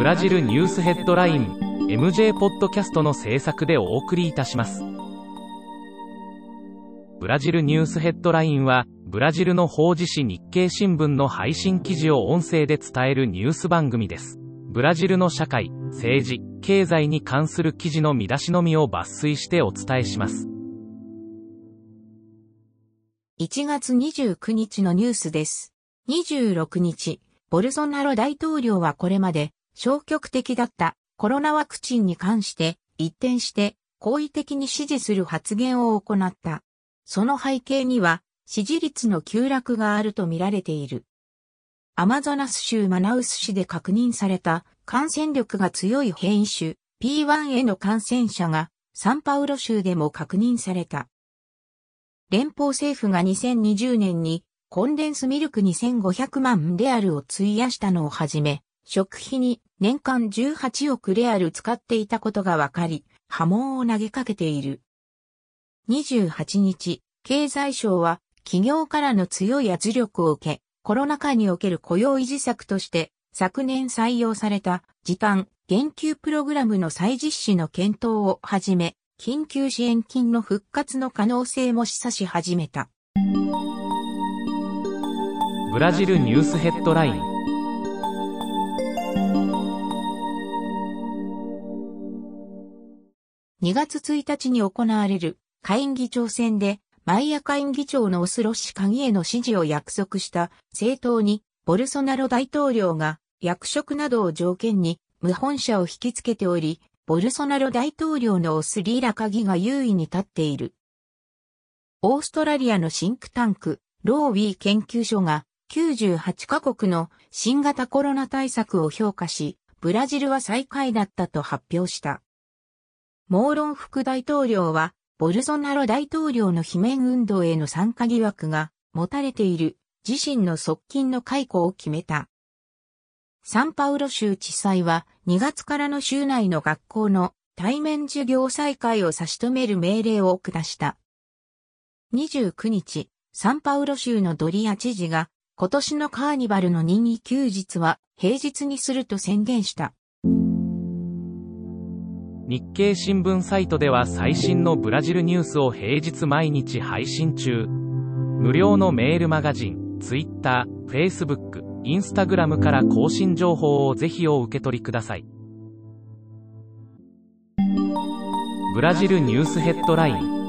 ブラジルニュースヘッドライン MJ ポッドキャストの制作でお送りいたします。ブラジルニュースヘッドラインは、ブラジルの法事紙日経新聞の配信記事を音声で伝えるニュース番組です。ブラジルの社会、政治、経済に関する記事の見出しのみを抜粋してお伝えします。1月29日のニュースです。26日、ボルソナロ大統領はこれまで消極的だったコロナワクチンに関して一転して好意的に支持する発言を行った。その背景には支持率の急落があるとみられている。アマゾナス州マナウス市で確認された感染力が強い変異種 P1 への感染者がサンパウロ州でも確認された。連邦政府が2020年にコンデンスミルク2500万レアルを費やしたのをはじめ、食費に年間18億レアル使っていたことが分かり、波紋を投げかけている。28日、経済省は企業からの強い圧力を受け、コロナ禍における雇用維持策として昨年採用された時短研究プログラムの再実施の検討をはじめ、緊急支援金の復活の可能性も示唆し始めた。ブラジルニュースヘッドライン2月1日に行われる下院議長選でマイア下院議長のオスロ氏鍵への支持を約束した政党にボルソナロ大統領が役職などを条件に無本社を引き付けており、ボルソナロ大統領のオスリーラ鍵が優位に立っている。オーストラリアのシンクタンク、ローウィー研究所が98カ国の新型コロナ対策を評価し、ブラジルは最下位だったと発表した。モーロン副大統領は、ボルソナロ大統領の罷免運動への参加疑惑が持たれている自身の側近の解雇を決めた。サンパウロ州地裁は2月からの州内の学校の対面授業再開を差し止める命令を下した。29日、サンパウロ州のドリア知事が今年のカーニバルの任意休日は平日にすると宣言した。日経新聞サイトでは最新のブラジルニュースを平日毎日配信中。無料のメールマガジン、Twitter、Facebook、Instagram から更新情報をぜひお受け取りください。ブラジルニュースヘッドライン